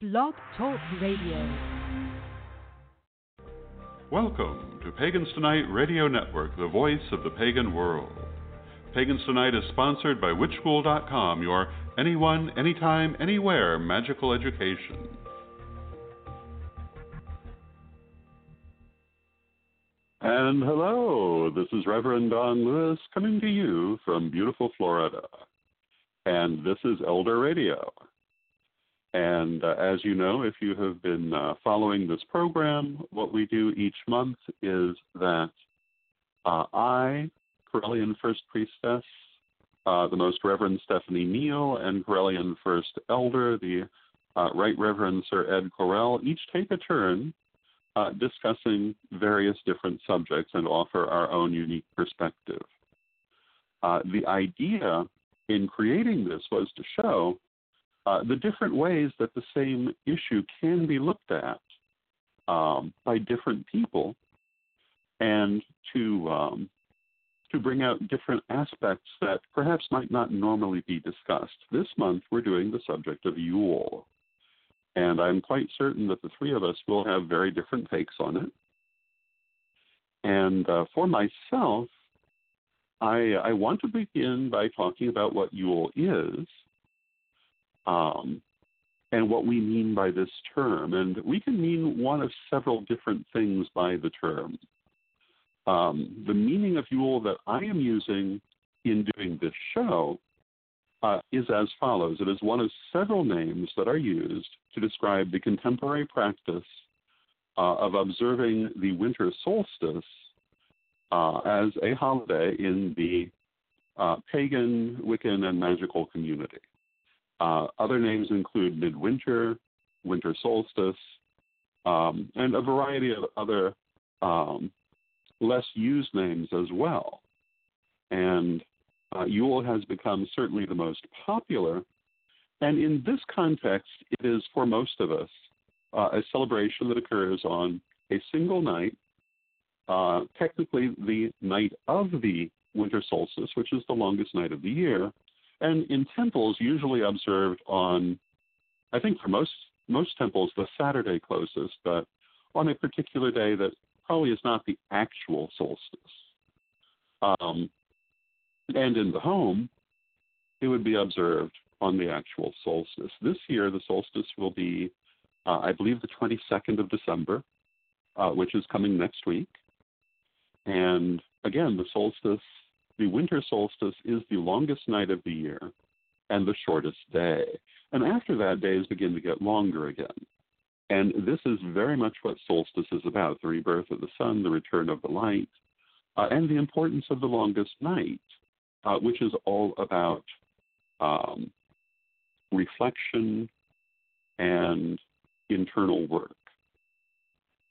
Blog Talk Radio. Welcome to Pagans Tonight Radio Network, the voice of the pagan world. Pagans Tonight is sponsored by Witchschool.com, your anyone, anytime, anywhere magical education. And hello, this is Reverend Don Lewis coming to you from beautiful Florida. And this is Elder Radio. And uh, as you know, if you have been uh, following this program, what we do each month is that uh, I, Correllian First Priestess, uh, the Most Reverend Stephanie Neal, and Correllian First Elder, the uh, Right Reverend Sir Ed Corell, each take a turn uh, discussing various different subjects and offer our own unique perspective. the idea in creating this was to show uh, the different ways that the same issue can be looked at um, by different people, and to um, to bring out different aspects that perhaps might not normally be discussed. This month, we're doing the subject of Yule, and I'm quite certain that the three of us will have very different takes on it. And uh, for myself, I, I want to begin by talking about what Yule is um, and what we mean by this term. And we can mean one of several different things by the term. Um, the meaning of Yule that I am using in doing this show uh, is as follows it is one of several names that are used to describe the contemporary practice uh, of observing the winter solstice uh, as a holiday in the uh, pagan, Wiccan, and magical community. Uh, other names include midwinter, winter solstice, um, and a variety of other um, less used names as well. And uh, Yule has become certainly the most popular. And in this context, it is for most of us uh, a celebration that occurs on a single night, uh, technically the night of the winter solstice, which is the longest night of the year, and in temples usually observed on, I think for most most temples, the Saturday closest, but on a particular day that probably is not the actual solstice. Um, and in the home, it would be observed on the actual solstice. This year, the solstice will be, uh, I believe, the 22nd of December, uh, which is coming next week. And again, the solstice the winter solstice is the longest night of the year and the shortest day. And after that, days begin to get longer again. And this is very much what solstice is about the rebirth of the sun, the return of the light, uh, and the importance of the longest night, uh, which is all about um, reflection and internal work.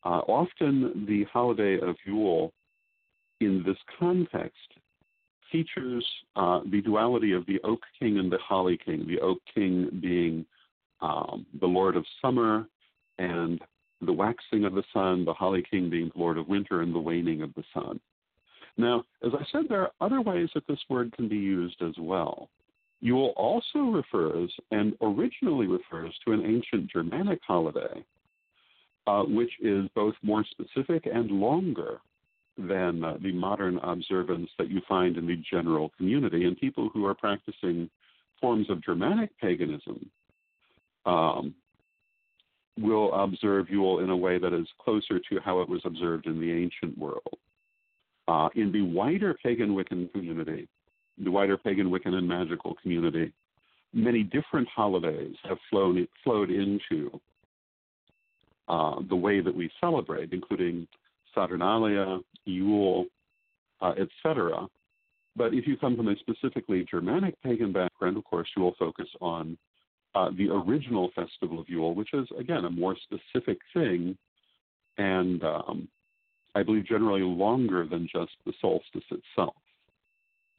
Uh, often, the holiday of Yule in this context features uh, the duality of the Oak King and the Holly King, the Oak King being um, the Lord of Summer and the waxing of the sun, the Holly King being the Lord of Winter and the waning of the sun. Now, as I said, there are other ways that this word can be used as well. Yule also refers, and originally refers, to an ancient Germanic holiday, uh, which is both more specific and longer than uh, the modern observance that you find in the general community. And people who are practicing forms of Germanic paganism um, will observe Yule in a way that is closer to how it was observed in the ancient world. Uh, in the wider pagan Wiccan community, the wider pagan Wiccan and magical community, many different holidays have flown, flowed into uh, the way that we celebrate, including Saturnalia, Yule, uh, etc. But if you come from a specifically Germanic pagan background, of course, you will focus on uh, the original festival of Yule, which is, again, a more specific thing and um, I believe generally longer than just the solstice itself.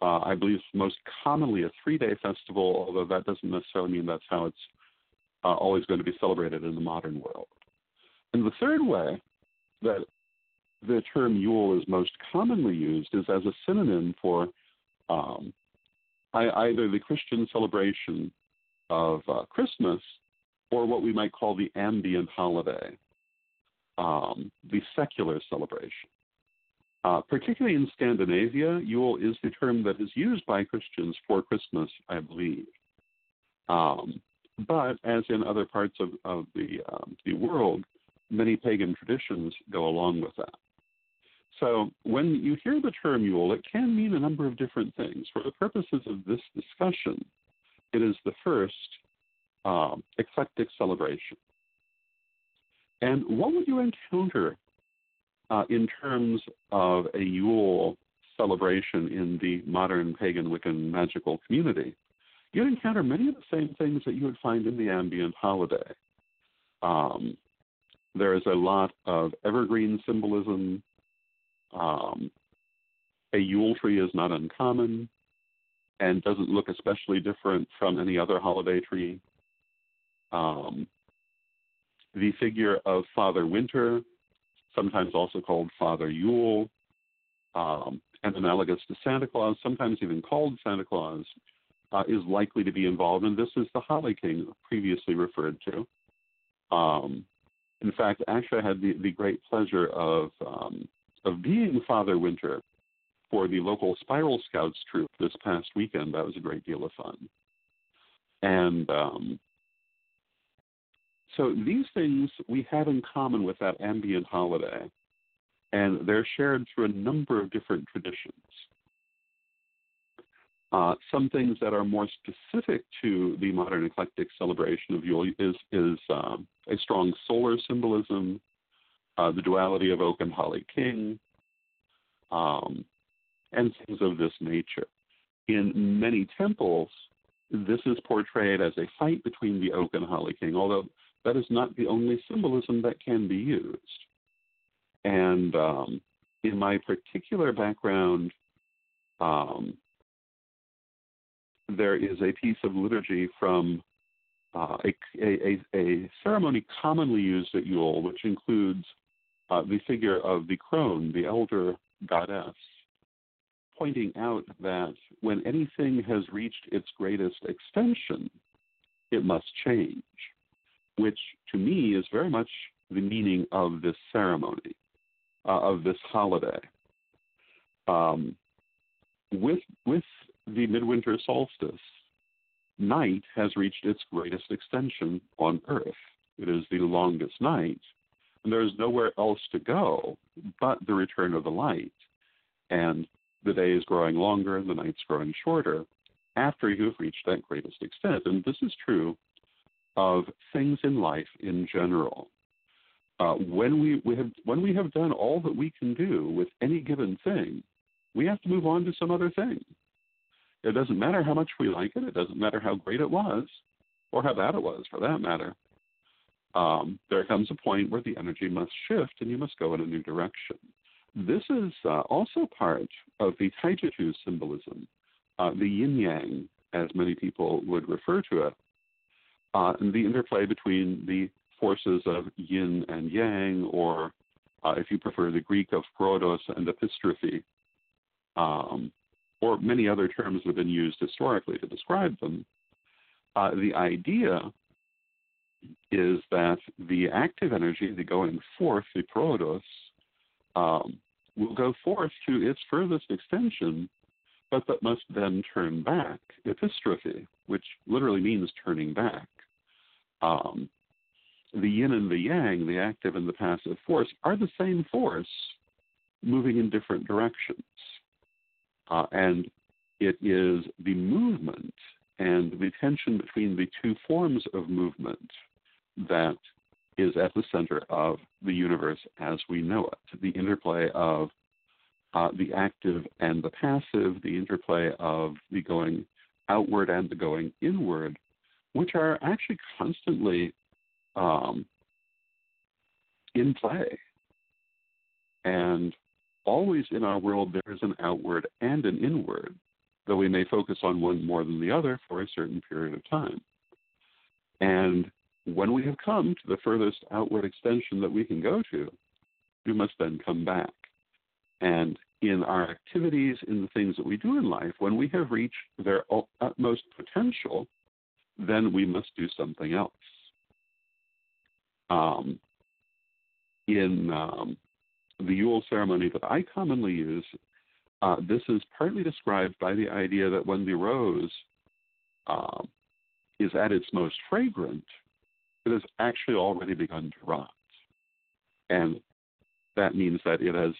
Uh, I believe it's most commonly a three day festival, although that doesn't necessarily mean that's how it's uh, always going to be celebrated in the modern world. And the third way that the term Yule is most commonly used is as a synonym for um, either the Christian celebration of uh, Christmas or what we might call the ambient holiday, um, the secular celebration. Uh, particularly in Scandinavia, Yule is the term that is used by Christians for Christmas, I believe. Um, but as in other parts of, of the, um, the world, many pagan traditions go along with that. So when you hear the term Yule, it can mean a number of different things. For the purposes of this discussion, it is the first um, eclectic celebration. And what would you encounter uh, in terms of a Yule celebration in the modern pagan Wiccan magical community? You'd encounter many of the same things that you would find in the ambient holiday. Um, there is a lot of evergreen symbolism. Um, a Yule tree is not uncommon and doesn't look especially different from any other holiday tree. Um, the figure of Father Winter, sometimes also called Father Yule, um, and analogous to Santa Claus, sometimes even called Santa Claus, uh, is likely to be involved, and this is the Holly King previously referred to. Um, in fact, actually, I had the, the great pleasure of um, of being Father Winter for the local Spiral Scouts troop this past weekend. That was a great deal of fun. And um, so these things we have in common with that ambient holiday, and they're shared through a number of different traditions. Uh, some things that are more specific to the modern eclectic celebration of Yule is, is um, a strong solar symbolism, uh, the duality of oak and holly king, um, and things of this nature. In many temples, this is portrayed as a fight between the oak and holly king, although that is not the only symbolism that can be used. And um, in my particular background, um, there is a piece of liturgy from uh, a, a, a, ceremony commonly used at Yule, which includes uh, the figure of the crone, the elder goddess, pointing out that when anything has reached its greatest extension, it must change, which to me is very much the meaning of this ceremony, uh, of this holiday. Um, with with the midwinter solstice, night has reached its greatest extension on Earth. It is the longest night, and there is nowhere else to go but the return of the light. And the day is growing longer and the night's growing shorter after you have reached that greatest extent. And this is true of things in life in general. Uh, when we, we have when we have done all that we can do with any given thing, we have to move on to some other thing. It doesn't matter how much we like it. It doesn't matter how great it was, or how bad it was, for that matter. Um, there comes a point where the energy must shift, and you must go in a new direction. This is uh, also part of the Taijitu symbolism, uh, the yin yang, as many people would refer to it, uh, and the interplay between the forces of yin and yang, or uh, if you prefer the Greek of proodos and epistrophe, um, or many other terms that have been used historically to describe them. Uh, the idea is that the active energy, the going forth, the proodos, um, will go forth to its furthest extension, but that must then turn back, epistrophe, which literally means turning back. Um, the yin and the yang, the active and the passive force, are the same force moving in different directions. Uh, and it is the movement and the tension between the two forms of movement that is at the center of the universe as we know it. The interplay of uh, the active and the passive, the interplay of the going outward and the going inward, which are actually constantly um, in play. And always in our world there is an outward and an inward, though we may focus on one more than the other for a certain period of time. And when we have come to the furthest outward extension that we can go to, we must then come back. And in our activities, in the things that we do in life, when we have reached their utmost potential, then we must do something else. um, in um, the Yule ceremony that I commonly use, uh, this is partly described by the idea that when the rose uh, is at its most fragrant, it has actually already begun to rot. And that means that it has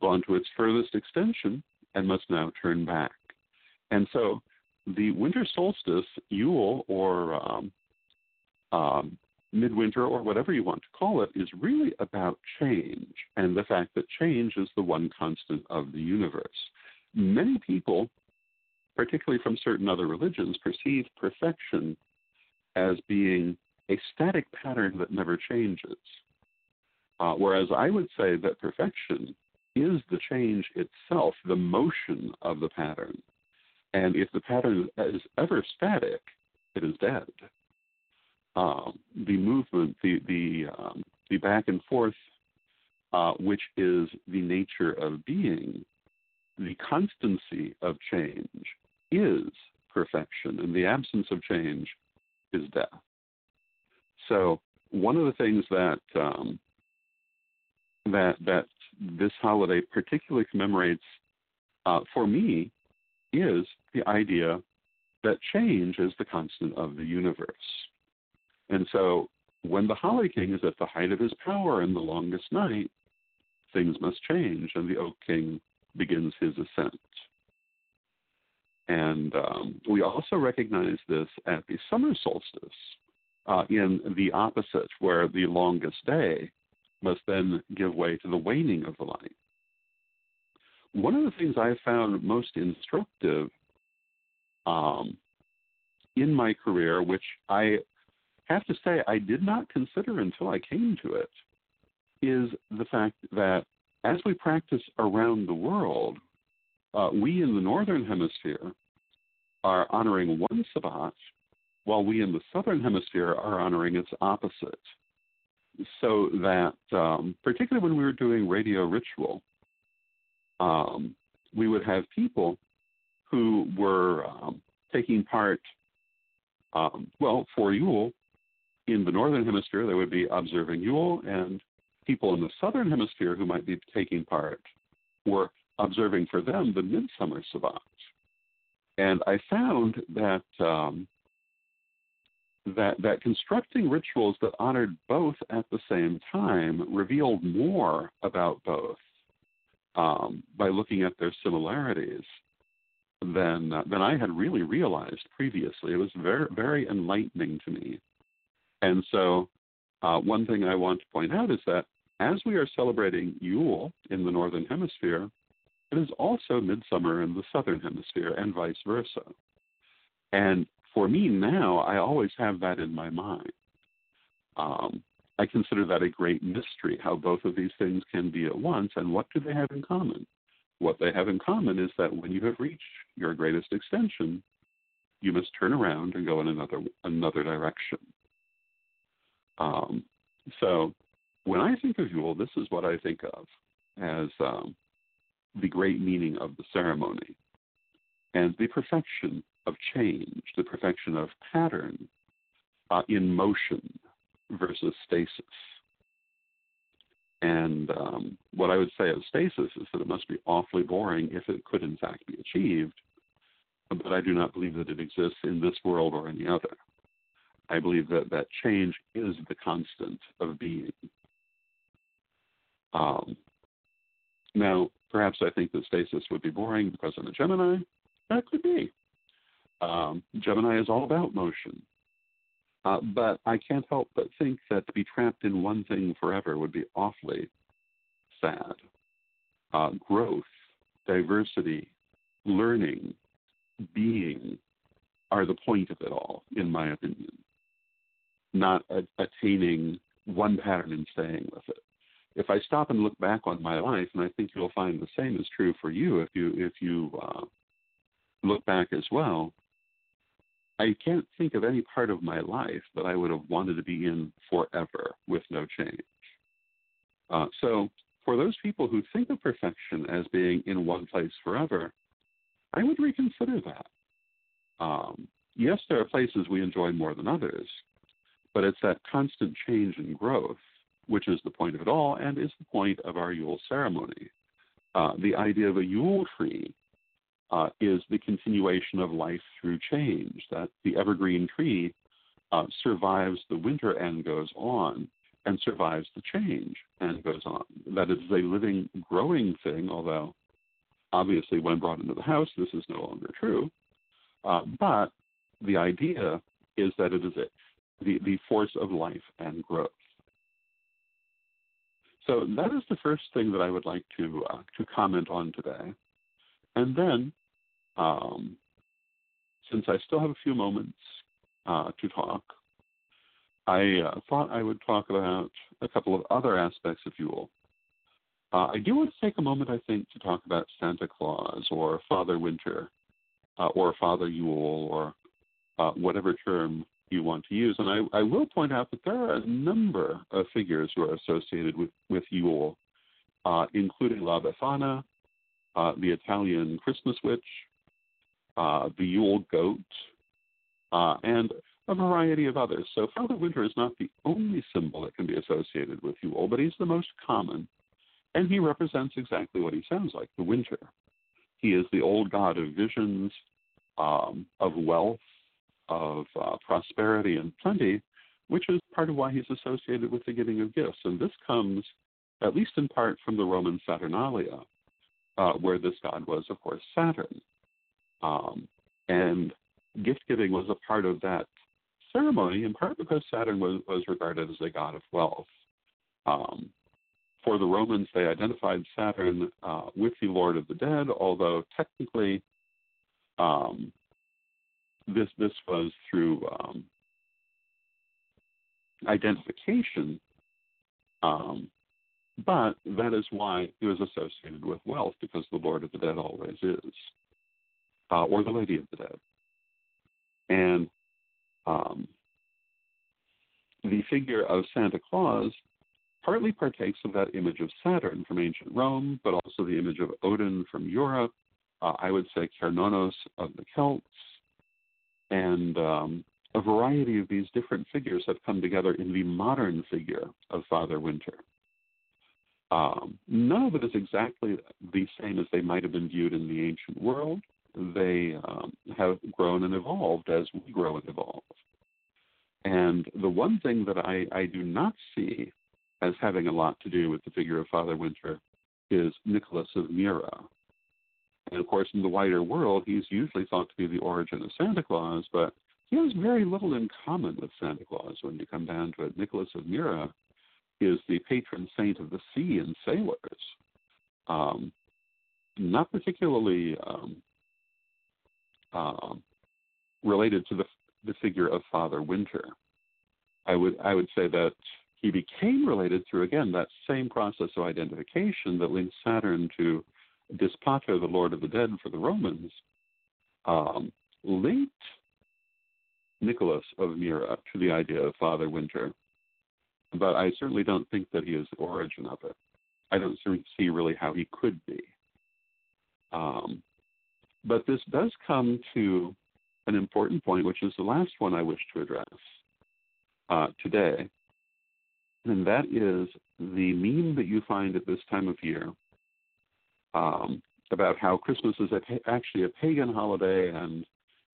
gone to its furthest extension and must now turn back. And so the winter solstice, Yule, or um, um, midwinter, or whatever you want to call it, is really about change and the fact that change is the one constant of the universe. Many people, particularly from certain other religions, perceive perfection as being a static pattern that never changes. Uh, whereas I would say that perfection is the change itself, the motion of the pattern. And if the pattern is ever static, it is dead. Um, the movement, the the um, the back and forth, uh, which is the nature of being, the constancy of change is perfection, and the absence of change is death. So one of the things that um, that that this holiday particularly commemorates uh, for me is the idea that change is the constant of the universe. And so when the Holly King is at the height of his power in the longest night, things must change, and the Oak King begins his ascent. And um, we also recognize this at the summer solstice uh, in the opposite, where the longest day must then give way to the waning of the light. One of the things I found most instructive um, in my career, which I have to say I did not consider until I came to it, is the fact that as we practice around the world, uh, we in the northern hemisphere are honoring one Sabbat, while we in the southern hemisphere are honoring its opposite so that um, particularly when we were doing radio ritual, um, we would have people who were um, taking part. Um, well, for Yule, in the northern hemisphere, they would be observing Yule, and people in the southern hemisphere who might be taking part were observing for them the midsummer Sabbat. And I found that um, that, that constructing rituals that honored both at the same time revealed more about both um, by looking at their similarities than uh, than I had really realized previously. It was very very enlightening to me. And so, uh, one thing I want to point out is that as we are celebrating Yule in the northern hemisphere, it is also midsummer in the southern hemisphere, and vice versa. And for me now, I always have that in my mind. Um, I consider that a great mystery how both of these things can be at once, and what do they have in common? What they have in common is that when you have reached your greatest extension, you must turn around and go in another another direction. Um, so, when I think of Yule, this is what I think of as um, the great meaning of the ceremony and the perfection of change, the perfection of pattern uh, in motion versus stasis. And um, what I would say of stasis is that it must be awfully boring if it could, in fact, be achieved. But I do not believe that it exists in this world or any other. I believe that that change is the constant of being. Um, now, perhaps I think that stasis would be boring because I'm a Gemini. That could be. Um, Gemini is all about motion. Uh, but I can't help but think that to be trapped in one thing forever would be awfully sad. Uh, growth, diversity, learning, being are the point of it all, in my opinion. Not a- attaining one pattern and staying with it. If I stop and look back on my life, and I think you'll find the same is true for you if you if you uh, look back as well, I can't think of any part of my life that I would have wanted to be in forever with no change. Uh, so, for those people who think of perfection as being in one place forever, I would reconsider that. Um, yes, there are places we enjoy more than others, but it's that constant change and growth, which is the point of it all and is the point of our Yule ceremony. Uh, the idea of a Yule tree uh, is the continuation of life through change, that the evergreen tree uh, survives the winter and goes on, and survives the change and goes on. That it is a living, growing thing, although obviously when brought into the house, this is no longer true. Uh, but the idea is that it is a, the, the force of life and growth. So that is the first thing that I would like to uh, to comment on today, and then, um, since I still have a few moments uh, to talk, I uh, thought I would talk about a couple of other aspects of Yule. Uh, I do want to take a moment, I think, to talk about Santa Claus or Father Winter uh, or Father Yule or uh, whatever term you want to use. And I, I, will point out that there are a number of figures who are associated with, with Yule, uh, including La Befana, the Italian Christmas witch, uh, the Yule goat, and a variety of others. So Father Winter is not the only symbol that can be associated with Yule, but he's the most common. And he represents exactly what he sounds like the winter. He is the old god of visions, um, of wealth, of uh, prosperity and plenty, which is part of why he's associated with the giving of gifts. And this comes, at least in part, from the Roman Saturnalia, uh, where this god was, of course, Saturn. Um, and gift giving was a part of that ceremony, in part because Saturn was, was regarded as a god of wealth. Um, for the Romans, they identified Saturn uh, with the Lord of the Dead, although technically um, this this was through um, identification, um, but that is why it was associated with wealth because the Lord of the Dead always is, uh, or the Lady of the Dead, and um, the figure of Santa Claus partly partakes of that image of Saturn from ancient Rome, but also the image of Odin from Europe. Uh, I would say Cernunnos of the Celts, and um, a variety of these different figures have come together in the modern figure of Father Winter. Um, none of it is exactly the same as they might have been viewed in the ancient world. They um, have grown and evolved as we grow and evolve. And the one thing that I, I do not see as having a lot to do with the figure of Father Winter is Nicholas of Myra. And of course, in the wider world, he's usually thought to be the origin of Santa Claus, but he has very little in common with Santa Claus when you come down to it. Nicholas of Myra is the patron saint of the sea and sailors. Um, not particularly um, uh, related to the the figure of Father Winter. I would I would say that he became related through again that same process of identification that links Saturn to Dispater, the Lord of the Dead for the Romans, um, linked Nicholas of Myra to the idea of Father Winter, but I certainly don't think that he is the origin of it. I don't see really how he could be. Um, but this does come to an important point, which is the last one I wish to address uh, today, and that is the meme that you find at this time of year um, about how Christmas is a, actually a pagan holiday, and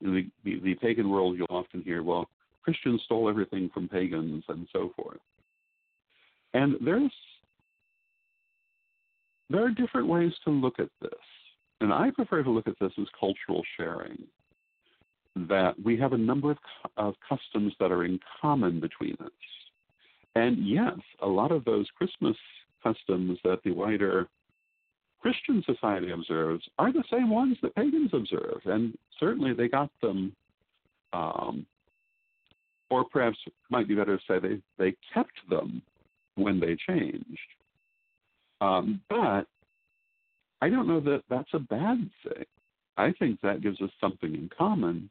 in the, the, the pagan world, you'll often hear, well, Christians stole everything from pagans and so forth. And there's there are different ways to look at this. And I prefer to look at this as cultural sharing that we have a number of, of customs that are in common between us. And yes, a lot of those Christmas customs that the wider Christian society observes are the same ones that pagans observe, and certainly they got them, um, or perhaps might be better to say they, they kept them when they changed. Um, but I don't know that that's a bad thing. I think that gives us something in common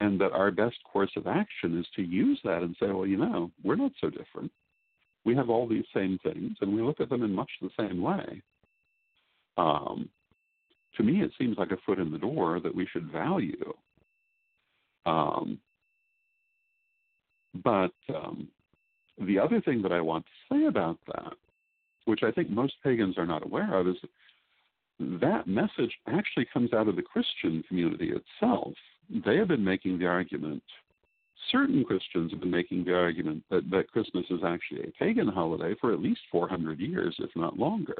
and that our best course of action is to use that and say, well, you know, we're not so different. We have all these same things, and we look at them in much the same way. Um, to me, it seems like a foot in the door that we should value. Um, But um, the other thing that I want to say about that, which I think most pagans are not aware of, is that message actually comes out of the Christian community itself. They have been making the argument, certain Christians have been making the argument that, that Christmas is actually a pagan holiday for at least 400 years, if not longer.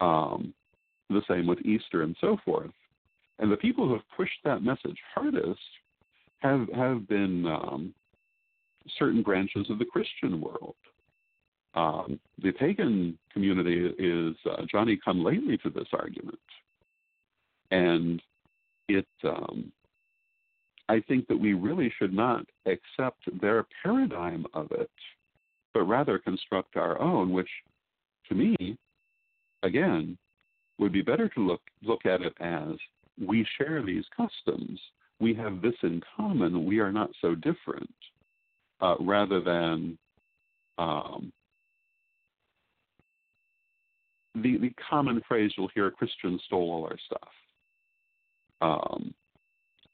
Um, the same with Easter and so forth. And the people who have pushed that message hardest have have been um, certain branches of the Christian world. Um, the pagan community is uh, Johnny come lately to this argument, and it. Um, I think that we really should not accept their paradigm of it, but rather construct our own, which, to me, again, would be better to look look at it as we share these customs. We have this in common. We are not so different, uh, rather than um, the the common phrase you'll hear: "Christians stole all our stuff." Um,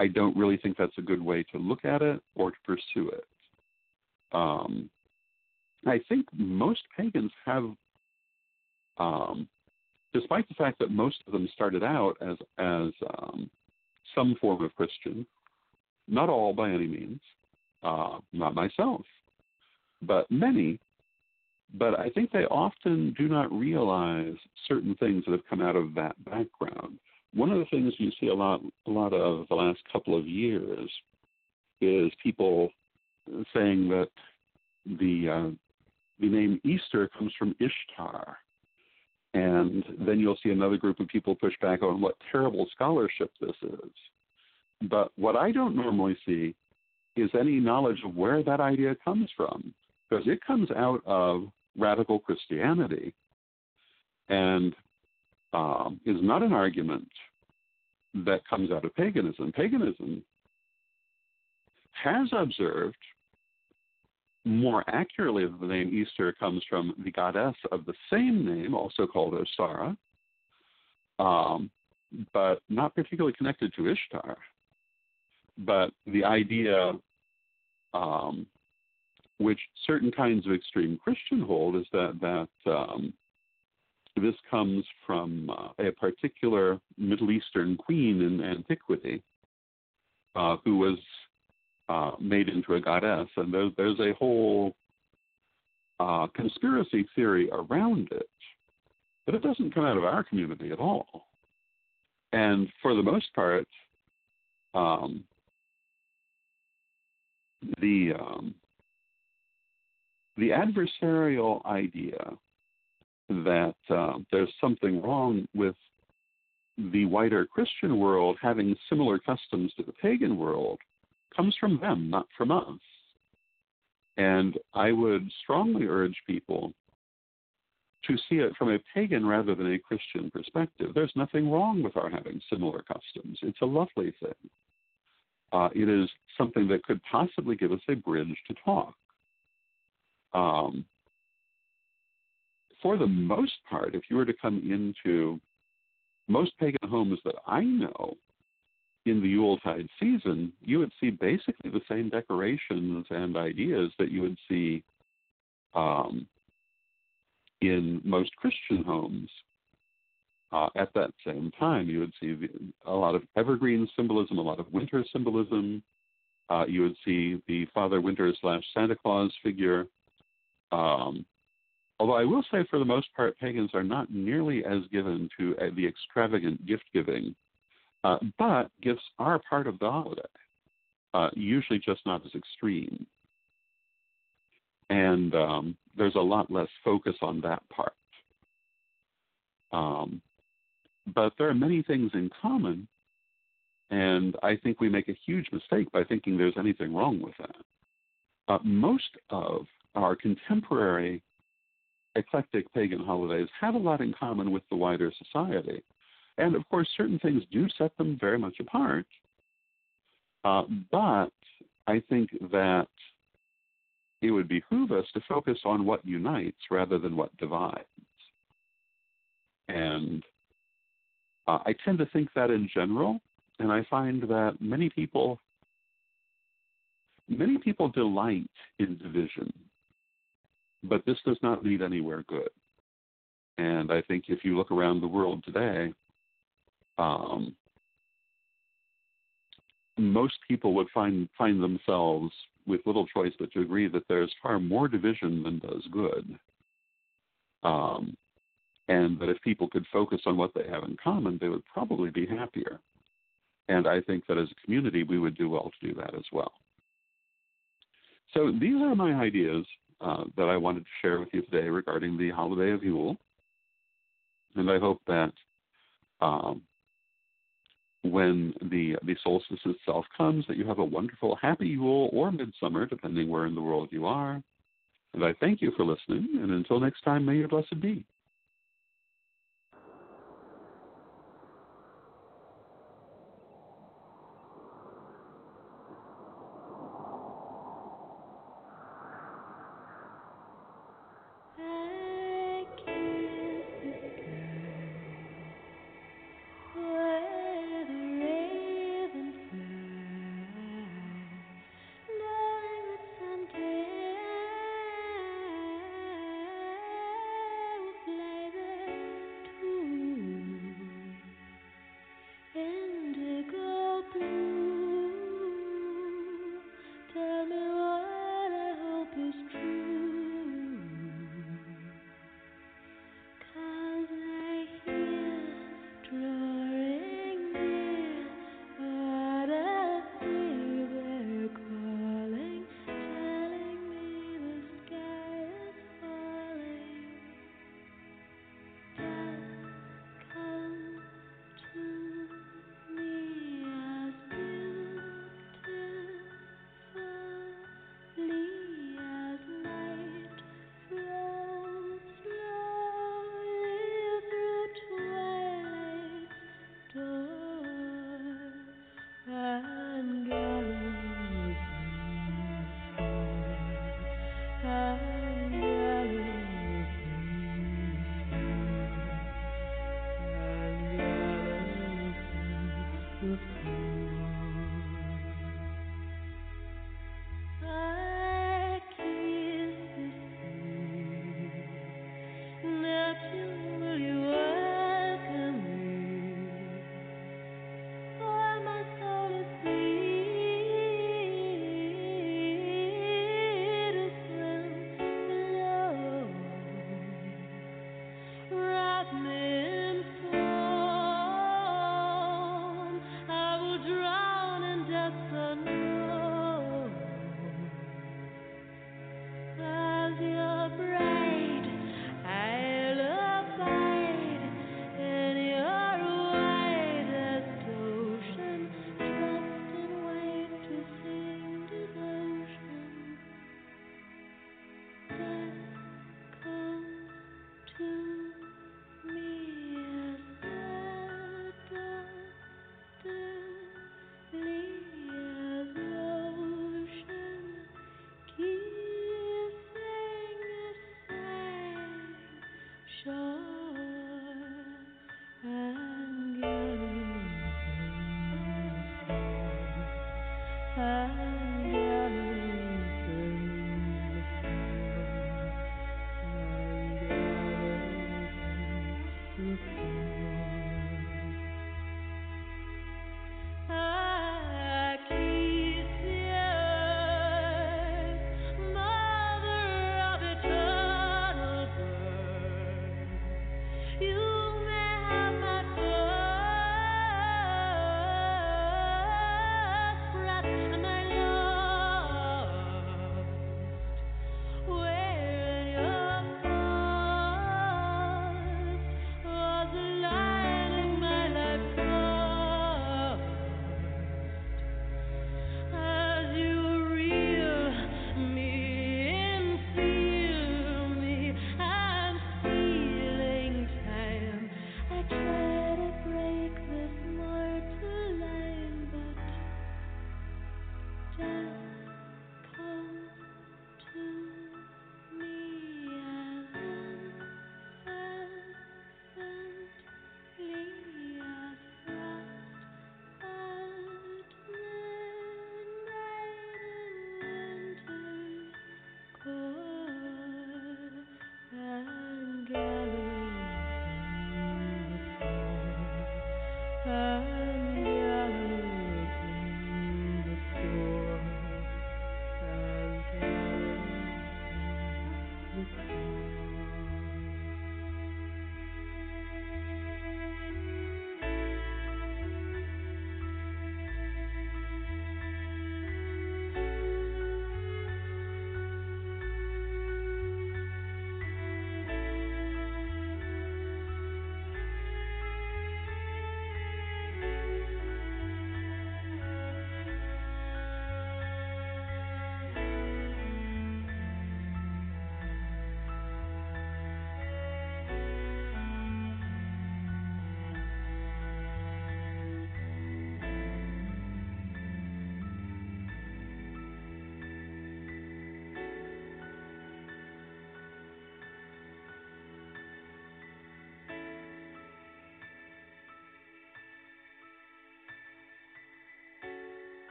I don't really think that's a good way to look at it or to pursue it. Um, I think most pagans have um, despite the fact that most of them started out as as um, some form of Christian, not all by any means, uh, not myself, but many. But I think they often do not realize certain things that have come out of that background. One of the things you see a lot, a lot of the last couple of years, is people saying that the uh, the name Easter comes from Ishtar, and then you'll see another group of people push back on what terrible scholarship this is. But what I don't normally see is any knowledge of where that idea comes from, because it comes out of radical Christianity and um, is not an argument that comes out of paganism. Paganism has observed more accurately, that the name Easter comes from the goddess of the same name, also called Ostara, um, but not particularly connected to Ishtar. But the idea, um, which certain kinds of extreme Christian hold, is that that um, this comes from uh, a particular Middle Eastern queen in antiquity uh, who was uh, made into a goddess, and there's, there's a whole uh, conspiracy theory around it, but it doesn't come out of our community at all. And for the most part, um, the um, the adversarial idea that uh, there's something wrong with the wider Christian world having similar customs to the pagan world comes from them, not from us. And I would strongly urge people to see it from a pagan rather than a Christian perspective. There's nothing wrong with our having similar customs. It's a lovely thing. Uh, it is something that could possibly give us a bridge to talk. Um, for the most part, if you were to come into most pagan homes that I know, in the Yuletide season, you would see basically the same decorations and ideas that you would see um, in most Christian homes. Uh, at that same time, you would see a lot of evergreen symbolism, a lot of winter symbolism. Uh, you would see the Father Winter slash Santa Claus figure. Um, although I will say, for the most part, pagans are not nearly as given to uh, the extravagant gift giving uh, but gifts are part of the holiday, uh, usually just not as extreme. And um, there's a lot less focus on that part. Um, but there are many things in common, and I think we make a huge mistake by thinking there's anything wrong with that. Uh, most of our contemporary eclectic pagan holidays have a lot in common with the wider society. And of course, certain things do set them very much apart. Uh, but I think that it would behoove us to focus on what unites rather than what divides. And uh, I tend to think that in general, and I find that many people many people delight in division, but this does not lead anywhere good. And I think if you look around the world today, um, most people would find find themselves with little choice but to agree that there's far more division than does good. Um, and that if people could focus on what they have in common, they would probably be happier. And I think that as a community, we would do well to do that as well. So these are my ideas uh, that I wanted to share with you today regarding the holiday of Yule. And I hope that um, when the the solstice itself comes, that you have a wonderful, happy Yule or midsummer, depending where in the world you are. And I thank you for listening. And until next time, may your blessed be.